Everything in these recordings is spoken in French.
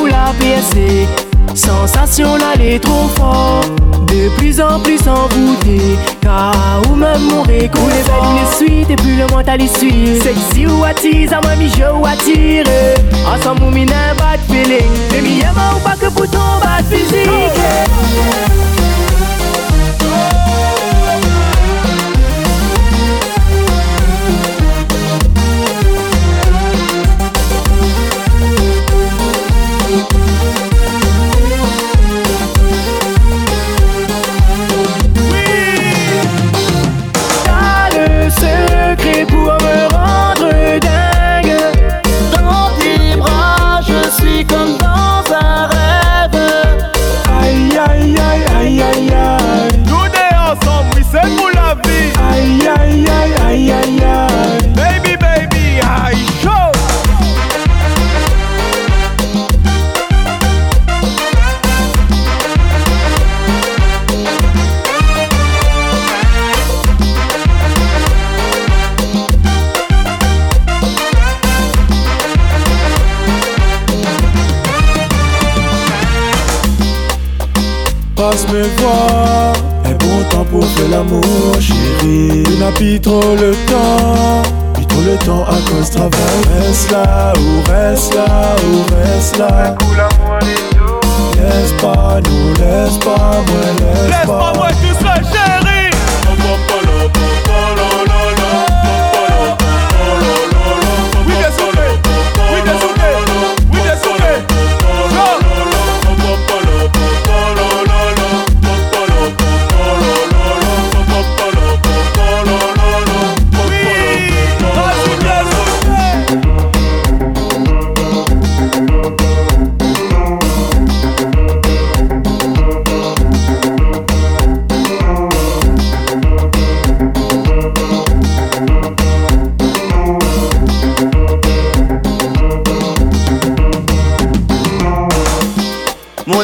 Ou la PSC. Sensation d'aller trop fort, de plus en plus envoûté. Car ou même qu'on les belles les suites et plus le mental y suit. Sexy ou attise, à moi mi ou attire. Ensemble, ou n'a bad feeling. Me voir. Un bon temps pour faire l'amour, chérie. Tu n'as plus trop le temps. Plus trop le temps à cause travail? Reste là, ou reste là, ou reste là. Laisse pas nous, laisse pas moi, laisse, laisse pas. moi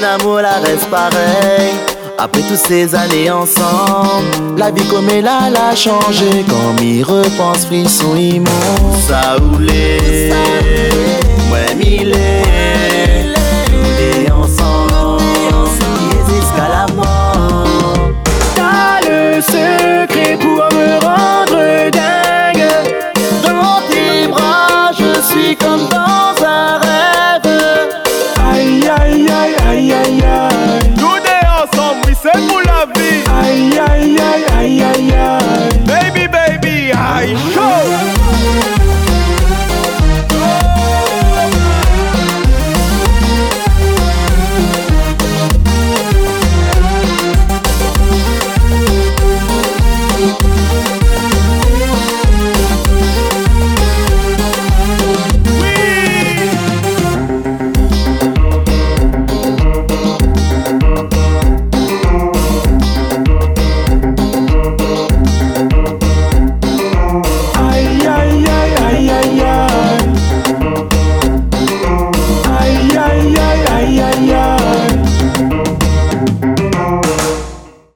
l'amour la reste pareil. Après toutes ces années ensemble, la vie comme elle a, l'a changé. Quand m'y repense, frisson immense. Ça roulait, ouais, mille